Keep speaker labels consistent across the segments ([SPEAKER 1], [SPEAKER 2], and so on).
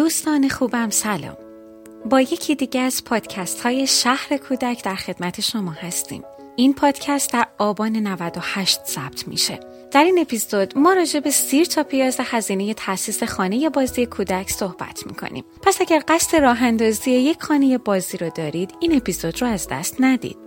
[SPEAKER 1] دوستان خوبم سلام. با یکی دیگه از پادکست های شهر کودک در خدمت شما هستیم. این پادکست در آبان 98 ثبت میشه. در این اپیزود ما راجع به سیر تا پیاز هزینه تاسیس خانه بازی کودک صحبت می‌کنیم. پس اگر قصد راه اندازی یک خانه بازی رو دارید این اپیزود رو از دست ندید.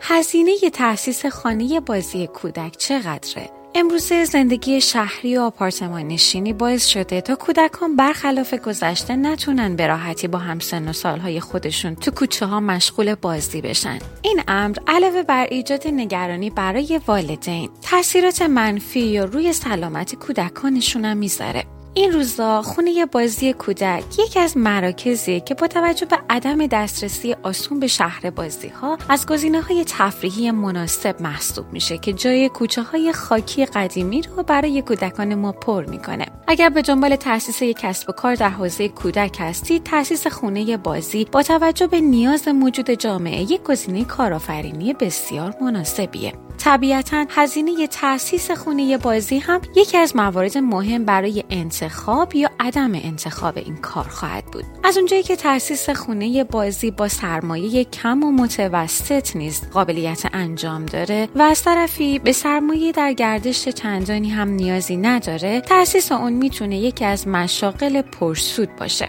[SPEAKER 1] هزینه تأسیس خانه بازی کودک چقدره؟ امروزه زندگی شهری و آپارتمان نشینی باعث شده تا کودکان برخلاف گذشته نتونن به راحتی با همسن و سالهای خودشون تو کوچه ها مشغول بازی بشن. این امر علاوه بر ایجاد نگرانی برای والدین تاثیرات منفی یا روی سلامت کودکانشون هم می‌ذاره. این روزا خونه بازی کودک یکی از مراکزی که با توجه به عدم دسترسی آسون به شهر بازی ها از گزینه های تفریحی مناسب محسوب میشه که جای کوچه های خاکی قدیمی رو برای کودکان ما پر می‌کنه. اگر به دنبال تاسیس یک کسب و کار در حوزه کودک هستید تاسیس خونه بازی با توجه به نیاز موجود جامعه یک گزینه کارآفرینی بسیار مناسبیه. طبیعتا هزینه تأسیس خونه بازی هم یکی از موارد مهم برای انتخاب یا عدم انتخاب این کار خواهد بود؟ از اونجایی که تأسیس خونه بازی با سرمایه کم و متوسط نیز قابلیت انجام داره و از طرفی به سرمایه در گردش چندانی هم نیازی نداره تأسیس اون می‌تونه یکی از مشاغل پرسود باشه.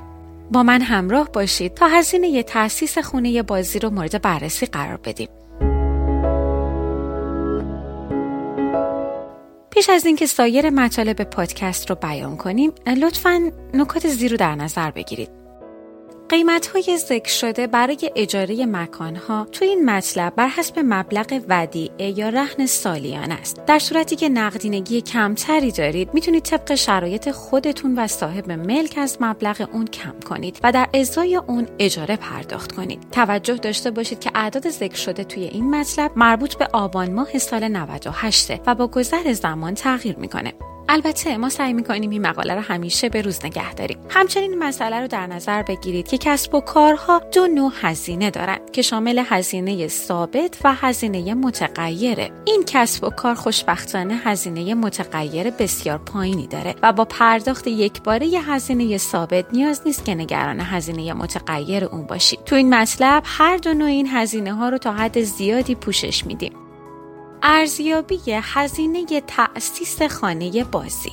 [SPEAKER 1] با من همراه باشید تا هزینه تأسیس خونه بازی رو مورد بررسی قرار بدیم. پیش از اینکه سایر مطالب پادکست رو بیان کنیم لطفا نکات زیر رو در نظر بگیرید. قیمت های ذکر شده برای اجاره مکان ها تو این مطلب بر حسب مبلغ ودیعه یا رهن سالیان است. در صورتی که نقدینگی کمتری دارید می‌تونید طبق شرایط خودتون و صاحب ملک از مبلغ اون کم کنید و در ازای اون اجاره پرداخت کنید. توجه داشته باشید که اعداد ذکر شده توی این مطلب مربوط به آبان ماه سال 98 و با گذر زمان تغییر می‌کنه. البته ما سعی می‌کنیم این مقاله رو همیشه به روز نگه داریم. همچنین مسئله رو در نظر بگیرید که کسب و کارها دو نوع هزینه دارند که شامل هزینه ثابت و هزینه متغیره. این کسب و کار خوشبختانه هزینه متغیر بسیار پایینی داره و با پرداخت یکباره هزینه ثابت نیاز نیست که نگران هزینه متغیر اون باشید تو این مطلب هر دو نوع این هزینه ها رو تا حد زیادی پوشش میدیم. ارزیابی هزینه تأسیس خانه بازی.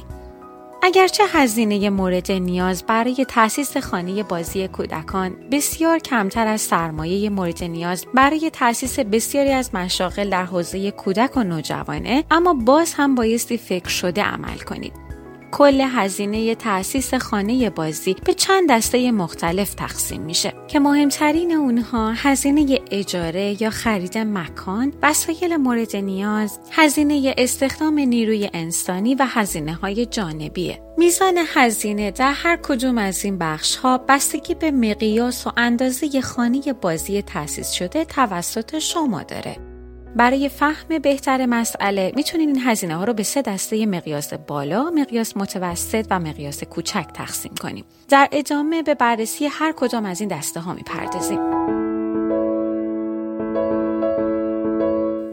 [SPEAKER 1] اگرچه هزینه مورد نیاز برای تأسیس خانه بازی کودکان بسیار کمتر از سرمایه مورد نیاز برای تأسیس بسیاری از مشاغل در حوزه کودک و نوجوانه اما باز هم بایستی فکر شده عمل کنید. کل هزینه تأسیس خانه بازی به چند دسته مختلف تقسیم میشه که مهمترین اونها هزینه اجاره یا خرید مکان، وسایل مورد نیاز، هزینه استخدام نیروی انسانی و هزینه های جانبیه. میزان هزینه در هر کدوم از این بخش ها بستگی به مقیاس و اندازه خانه بازی تأسیس شده توسط شما داره. برای فهم بهتر مسئله می‌تونید این هزینه ها رو به سه دسته مقیاس بالا، مقیاس متوسط و مقیاس کوچک تقسیم کنیم. در ادامه به بررسی هر کدام از این دسته ها می‌پردازیم.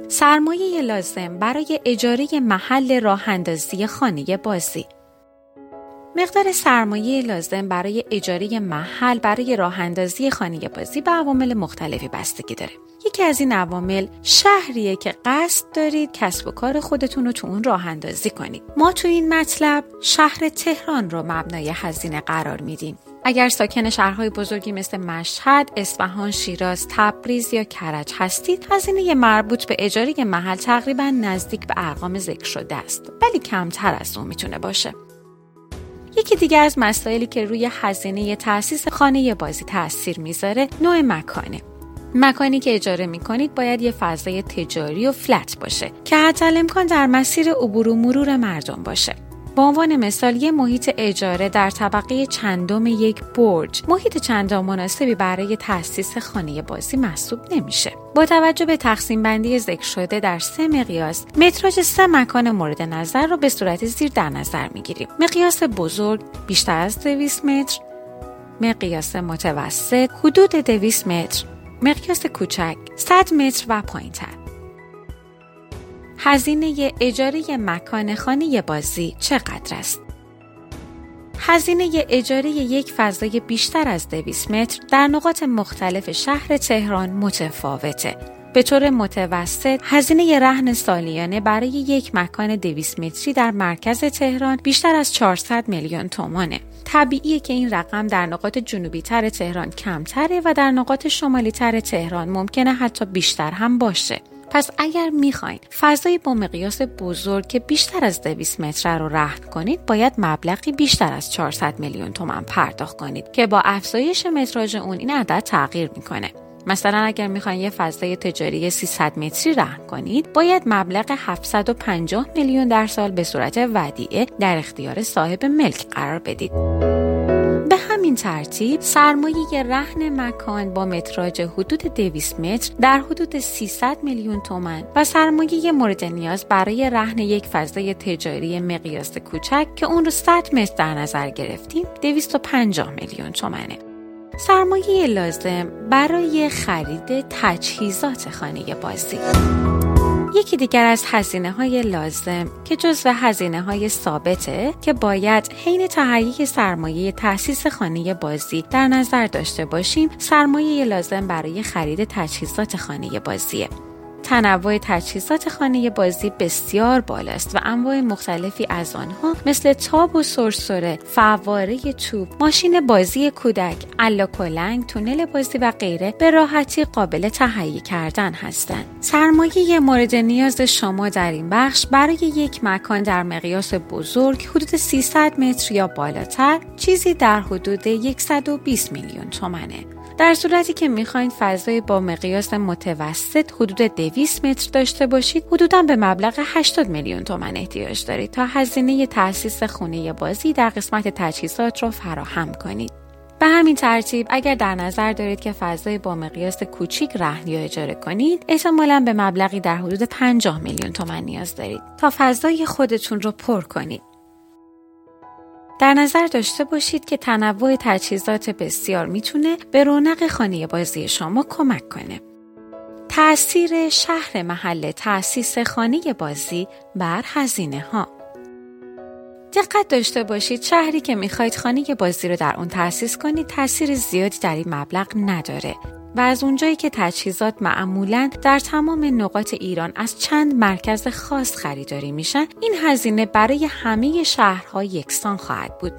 [SPEAKER 1] سرمایه لازم برای اجاره محل راه اندازی خانه بازی مقدار سرمایه لازم برای اجاره محل برای راه اندازی خانه بازی به عوامل مختلفی بستگی داره. یکی از این عوامل شهریه که قصد دارید کسب و کار خودتون رو تو اون راه اندازی کنید. ما تو این مطلب شهر تهران رو مبنای هزینه قرار میدیم. اگر ساکن شهرهای بزرگی مثل مشهد، اصفهان، شیراز، تبریز یا کرج هستید، هزینه مربوط به اجاره محل تقریبا نزدیک به ارقام ذکر شده است، ولی کمتر از اون می‌تونه باشه. یکی دیگه از مسائلی که روی هزینه تأسیس خانه بازی تاثیر می‌ذاره نوع مکانه. مکانی که اجاره می‌کنید باید یه فضای تجاری و فلت باشه که حتی امکان در مسیر عبور و مرور مردم باشه. به عنوان مثال یه محیط اجاره در طبقه چندم یک برج. محیط چندان مناسبی برای تأسیس خانه بازی محسوب نمیشه. با توجه به تقسیم بندی ذکر شده در سه مقیاس متراژ سه مکان مورد نظر رو به صورت زیر در نظر می‌گیریم. مقیاس بزرگ بیشتر از 200 متر مقیاس متوسط حدود 200 متر مقیاس کوچک 100 متر و پایینتر. هزینه اجاره مکان خانه بازی چقدر است؟ هزینه اجاره یک فضای بیشتر از 200 متر در نقاط مختلف شهر تهران متفاوته. به طور متوسط هزینه رهن سالیانه برای یک مکان 200 متری در مرکز تهران بیشتر از 400 میلیون تومانه. طبیعیه که این رقم در نقاط جنوبی تر تهران کمتره و در نقاط شمالی تر تهران ممکنه حتی بیشتر هم باشه. پس اگر می‌خواین فضای با مقیاس بزرگ که بیشتر از 200 متر رو رهن کنید باید مبلغی بیشتر از 400 میلیون تومن پرداخت کنید که با افزایش متراژ اون این عدد تغییر می‌کنه. مثلا اگر می‌خواین یه فضای تجاری 300 متری رهن کنید باید مبلغ 750 میلیون در سال به صورت ودیعه در اختیار صاحب ملک قرار بدید. همین ترتیب سرمایه رهن مکان با متراژ حدود 200 متر در حدود 300 میلیون تومن و سرمایه مورد نیاز برای رهن یک فضای تجاری مقیاس کوچک که اون رو 100 متر در نظر گرفتیم 250 میلیون تومنه. سرمایه لازم برای خرید تجهیزات خانه بازی یکی دیگر از هزینه های لازم که جزو هزینه های ثابته که باید حین تهیه سرمایه تأسیس خانه بازی در نظر داشته باشیم سرمایه لازم برای خرید تجهیزات خانه بازیه. تنوع تجهیزات خانه بازی بسیار بالاست و انواع مختلفی از آنها مثل تاب و سرسره، فواره توپ، ماشین بازی کودک، کلنگ، تونل بازی و غیره به راحتی قابل تهیه کردن هستند. سرمایه مورد نیاز شما در این بخش برای یک مکان در مقیاس بزرگ حدود 300 متر یا بالاتر چیزی در حدود 120 میلیون تومنه. در صورتی که می‌خواین فضای با مقیاس متوسط حدود 200 متر داشته باشید حدودا به مبلغ 80 میلیون تومن احتیاج دارید تا هزینه تأسیس خونه بازی در قسمت تجهیزات را فراهم کنید. به همین ترتیب اگر در نظر دارید که فضای با مقیاس کوچیک رهن یا اجاره کنید احتمالا به مبلغی در حدود 50 میلیون تومن نیاز دارید تا فضای خودتون رو پر کنید. در نظر داشته باشید که تنوع تجهیزات بسیار می‌تونه به رونق خانه بازی شما کمک کنه. تأثیر شهر محل تأسیس خانه بازی بر هزینه ها دقت داشته باشید شهری که می‌خواید خانه بازی رو در اون تأسیس کنید تاثیر زیادی در این مبلغ نداره و از اونجایی که تجهیزات معمولا در تمام نقاط ایران از چند مرکز خاص خریداری میشن این هزینه برای همه شهرها یکسان خواهد بود.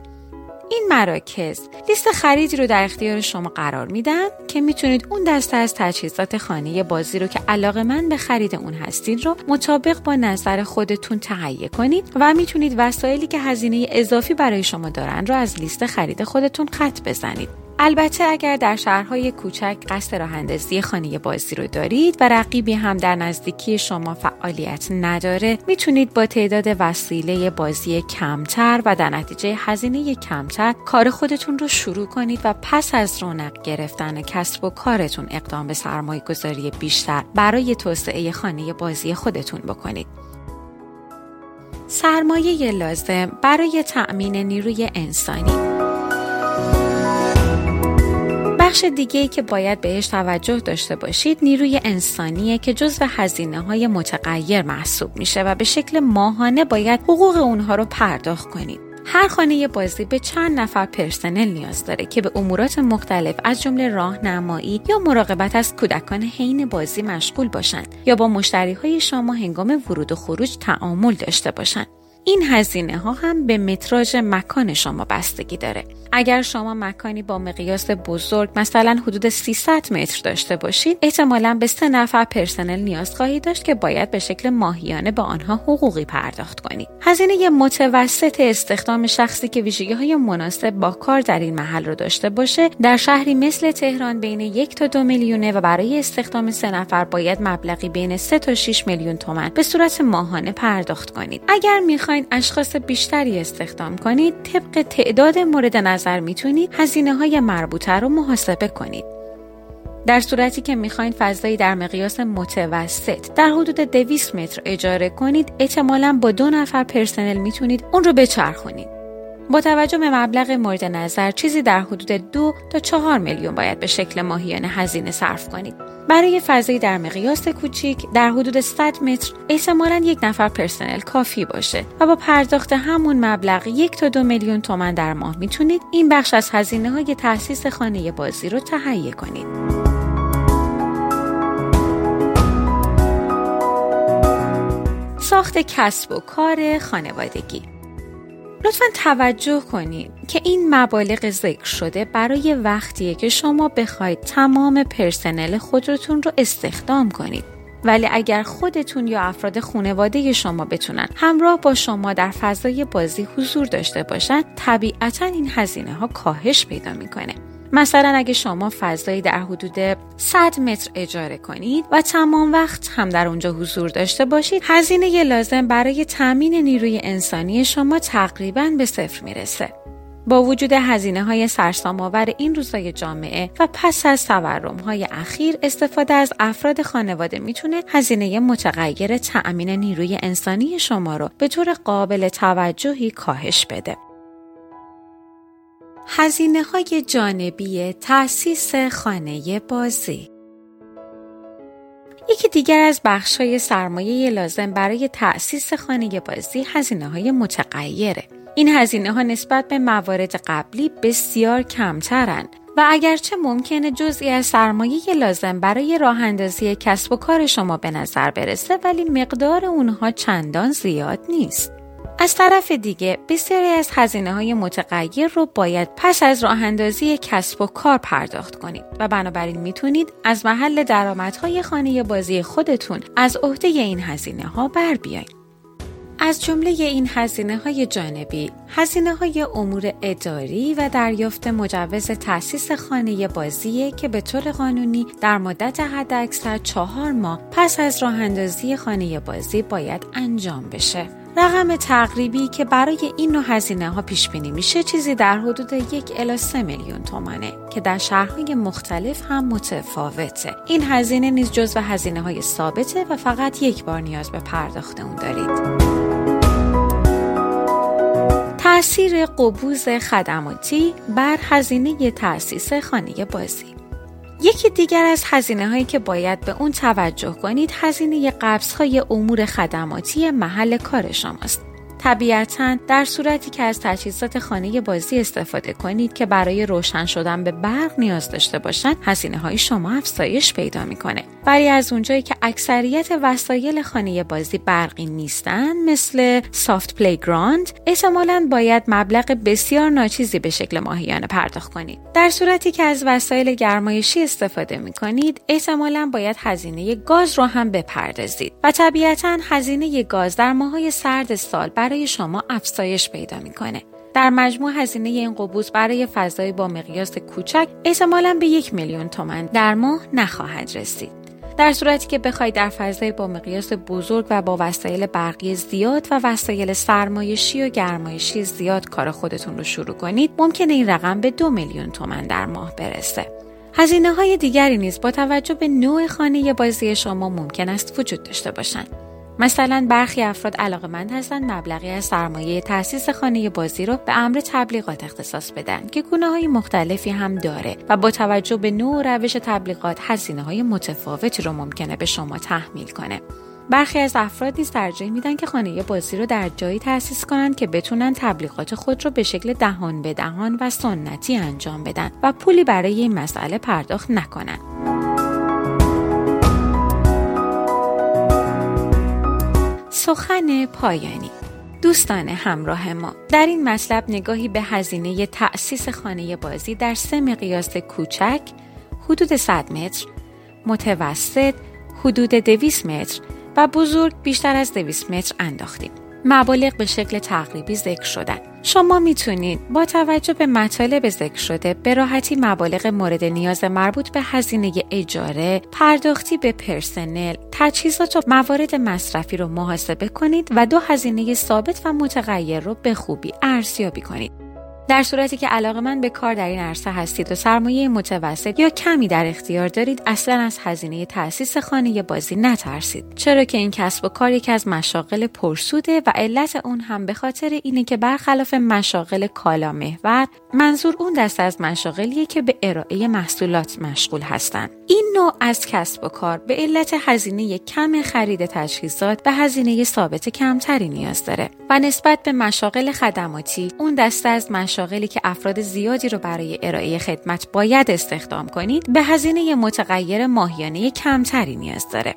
[SPEAKER 1] این مراکز لیست خریدی رو در اختیار شما قرار میدن که می‌تونید اون دسته از تجهیزات خانه بازی رو که علاقه من به خرید اون هستید رو مطابق با نظر خودتون تهیه کنید و می‌تونید وسایلی که هزینه اضافی برای شما دارن رو از لیست خرید خودتون خط بزنید. البته اگر در شهرهای کوچک قصد راه اندازی خانه بازی رو دارید و رقیبی هم در نزدیکی شما فعالیت نداره می‌تونید با تعداد وسیله بازی کمتر و در نتیجه هزینه کمتر کار خودتون رو شروع کنید و پس از رونق گرفتن کسب و کارتون اقدام به سرمایه گذاری بیشتر برای توسعه خانه بازی خودتون بکنید. سرمایه لازم برای تأمین نیروی انسانی بخش دیگه ای که باید بهش توجه داشته باشید نیروی انسانیه که جزو هزینه های متغیر محسوب میشه و به شکل ماهانه باید حقوق اونها رو پرداخت کنید. هر خانه بازی به چند نفر پرسنل نیاز داره که به امورات مختلف از جمله راهنمایی یا مراقبت از کودکان حین بازی مشغول باشند یا با مشتری های شما هنگام ورود و خروج تعامل داشته باشند. این هزینه ها هم به متراژ مکان شما بستگی داره. اگر شما مکانی با مقیاس بزرگ مثلا حدود 300 متر داشته باشید احتمالا به سه نفر پرسنل نیاز خواهید داشت که باید به شکل ماهیانه به آنها حقوقی پرداخت کنید هزینه متوسط استخدام شخصی که ویژگی های مناسب با کار در این محل رو داشته باشه در شهری مثل تهران بین یک تا دو میلیونه و برای استخدام سه نفر باید مبلغی بین 3 تا 6 میلیون تومن به صورت ماهانه پرداخت کنید اگر می‌خواین اشخاص بیشتری استخدام کنید طبق تعداد مورد نظر می‌تونید هزینه های مربوطه رو محاسبه کنید. در صورتی که می‌خواین فضایی در مقیاس متوسط در حدود 200 متر اجاره کنید احتمالا با دو نفر پرسنل می‌تونید اون رو بچرخونید. با توجه به مبلغ مورد نظر چیزی در حدود دو تا چهار میلیون باید به شکل ماهیانه هزینه صرف کنید. برای فضایی در مقیاس کوچیک در حدود 100 متر احتمالا یک نفر پرسنل کافی باشه و با پرداخت همون مبلغ یک تا دو میلیون تومن در ماه می‌تونید این بخش از هزینه های تأسیس خانه بازی رو تهیه کنید. ساخت کسب و کار خانوادگی لطفا توجه کنید که این مبالغ ذکر شده برای وقتیه که شما بخواید تمام پرسنل خودتون رو استخدام کنید. ولی اگر خودتون یا افراد خانواده شما بتونن همراه با شما در فضای بازی حضور داشته باشند طبیعتا این هزینه ها کاهش پیدا می‌کنه مثلا اگه شما فضایی در حدود 100 متر اجاره کنید و تمام وقت هم در اونجا حضور داشته باشید هزینه لازم برای تامین نیروی انسانی شما تقریبا به صفر می‌رسه با وجود هزینه های سرسام آور این روزای جامعه و پس از تورم های اخیر استفاده از افراد خانواده می‌تونه هزینه متغیر تأمین نیروی انسانی شما رو به طور قابل توجهی کاهش بده. هزینه های جانبی تأسیس خانه بازی یکی دیگر از بخش های سرمایه لازم برای تأسیس خانه بازی هزینه های متغیره. این هزینه ها نسبت به موارد قبلی بسیار کمترند و اگرچه ممکنه جزئی از سرمایه لازم برای راه اندازی کسب و کار شما به نظر برسه ولی مقدار اونها چندان زیاد نیست. از طرف دیگه بسیاری از هزینه های متغیر رو باید پس از راه اندازی کسب و کار پرداخت کنید و بنابراین می‌تونید از محل درآمدهای خانه بازی خودتون از عهده این هزینه ها بر بیایید. از جمله این هزینه های جانبی، هزینه های امور اداری و دریافت مجوز تأسیس خانه بازی که به طور قانونی در مدت حداکثر چهار ماه پس از راه اندازی خانه بازی باید انجام بشه. رقم تقریبی که برای این نوع هزینه ها پیش بینی میشه چیزی در حدود یک الی سه میلیون تومانه که در شهرهای مختلف هم متفاوته. این هزینه نیز جزو هزینه های ثابته و فقط یک بار نیاز به پرداخت اون دارید. تأثیر قبوض خدماتی بر هزینه تأسیس خانه بازی. یکی دیگر از هزینه هایی که باید به اون توجه کنید هزینه قبض های امور خدماتی محل کار شماست. طبیعتا در صورتی که از تجهیزات خانه بازی استفاده کنید که برای روشن شدن به برق نیاز داشته باشند هزینه های شما افزایش پیدا می‌کنه. ولی از اونجایی که اکثریت وسایل خانه بازی برقی نیستن مثل soft playground احتمالا باید مبلغ بسیار ناچیزی به شکل ماهیانه پرداخت کنید. در صورتی که از وسایل گرمایشی استفاده می کنید احتمالا باید هزینه گاز رو هم بپردازید. و طبیعتا هزینه گاز در ماهای سرد سال برای شما افزایش پیدا می‌کنه. در مجموع هزینه این قبوس برای فضای با مقیاس کوچک احتمالا به یک میلیون تومن در ماه نخواهد رسید. در صورتی که بخواید در فضای با مقیاس بزرگ و با وسایل برقی زیاد و وسایل سرمایشی و گرمایشی زیاد کار خودتون رو شروع کنید ممکنه این رقم به دو میلیون تومن در ماه برسه. هزینه های دیگری نیز با توجه به نوع خانه بازی شما ممکن است وجود داشته باشند. مثلا برخی افراد علاقمند هستند مبلغی از سرمایه تأسیس خانه بازی رو به امر تبلیغات اختصاص بدن که گونه های مختلفی هم داره و با توجه به نوع روش تبلیغات هزینه های متفاوتی رو ممکنه به شما تحمیل کنه برخی از افراد نیز ترجیح میدن که خانه بازی رو در جایی تأسیس کنند که بتونن تبلیغات خود رو به شکل دهان به دهان و سنتی انجام بدن و پولی برای این مسئله پرداخت نکنند. سخن پایانی. دوستان همراه ما در این مطلب نگاهی به هزینه تأسیس خانه بازی در سه مقیاس کوچک حدود 100 متر متوسط حدود 200 متر و بزرگ بیشتر از 200 متر انداختیم. مبالغ به شکل تقریبی ذکر شدن شما می‌تونید با توجه به مطالب ذکر شده به راحتی مبالغ مورد نیاز مربوط به هزینه اجاره، پرداختی به پرسنل، تجهیزات و موارد مصرفی رو محاسبه کنید و دو هزینه ثابت و متغیر رو به خوبی ارزیابی کنید. در صورتی که علاقه من به کار در این عرصه هستید و سرمایه متوسط یا کمی در اختیار دارید اصلا از هزینه تأسیس خانه بازی نترسید. چرا که این کسب و کار یکی از مشاغل پرسوده و علت اون هم به خاطر اینه که برخلاف مشاغل کالا محور منظور اون دست از مشاغلیه که به ارائه محصولات مشغول هستند. این نوع از کسب و کار به علت هزینه کم خرید تجهیزات به هزینه ثابت کمتری نیاز داره و نسبت به مشاغل خدماتی اون دسته از مشاغلی که افراد زیادی رو برای ارائه خدمت باید استخدام کنید به هزینه متغیر ماهیانه کمتری نیاز داره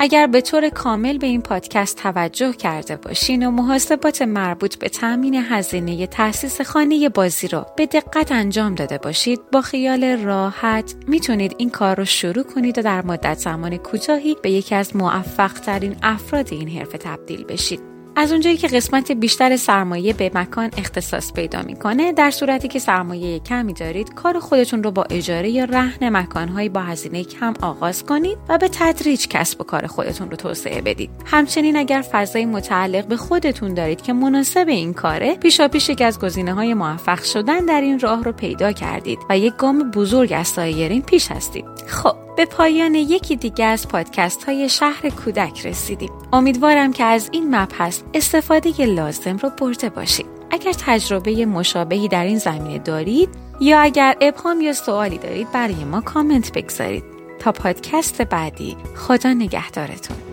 [SPEAKER 1] اگر به طور کامل به این پادکست توجه کرده باشین و محاسبات مربوط به تأمین هزینه تأسیس خانه بازی را به دقت انجام داده باشید با خیال راحت می‌تونید این کار رو شروع کنید و در مدت زمان کوتاهی به یکی از موفق ترین افراد این حرفه تبدیل بشید. از اونجایی که قسمت بیشتر سرمایه به مکان اختصاص پیدا می‌کنه در صورتی که سرمایه کمی دارید کار خودتون رو با اجاره یا رهن مکانهایی با هزینه کم آغاز کنید و به تدریج کسب و کار خودتون رو توسعه بدید. همچنین اگر فضای متعلق به خودتون دارید که مناسب این کاره پیشا پیش یک از گزینه های موفق شدن در این راه رو پیدا کردید و یک گام بزرگ از سایرین پیش هستید. خب به پایان یکی دیگه از پادکست های شهر کودک رسیدیم. امیدوارم که از این مبحث استفاده لازم رو برده باشید. اگر تجربه مشابهی در این زمینه دارید یا اگر ابهام یا سوالی دارید برای ما کامنت بگذارید. تا پادکست بعدی خدا نگهدارتون.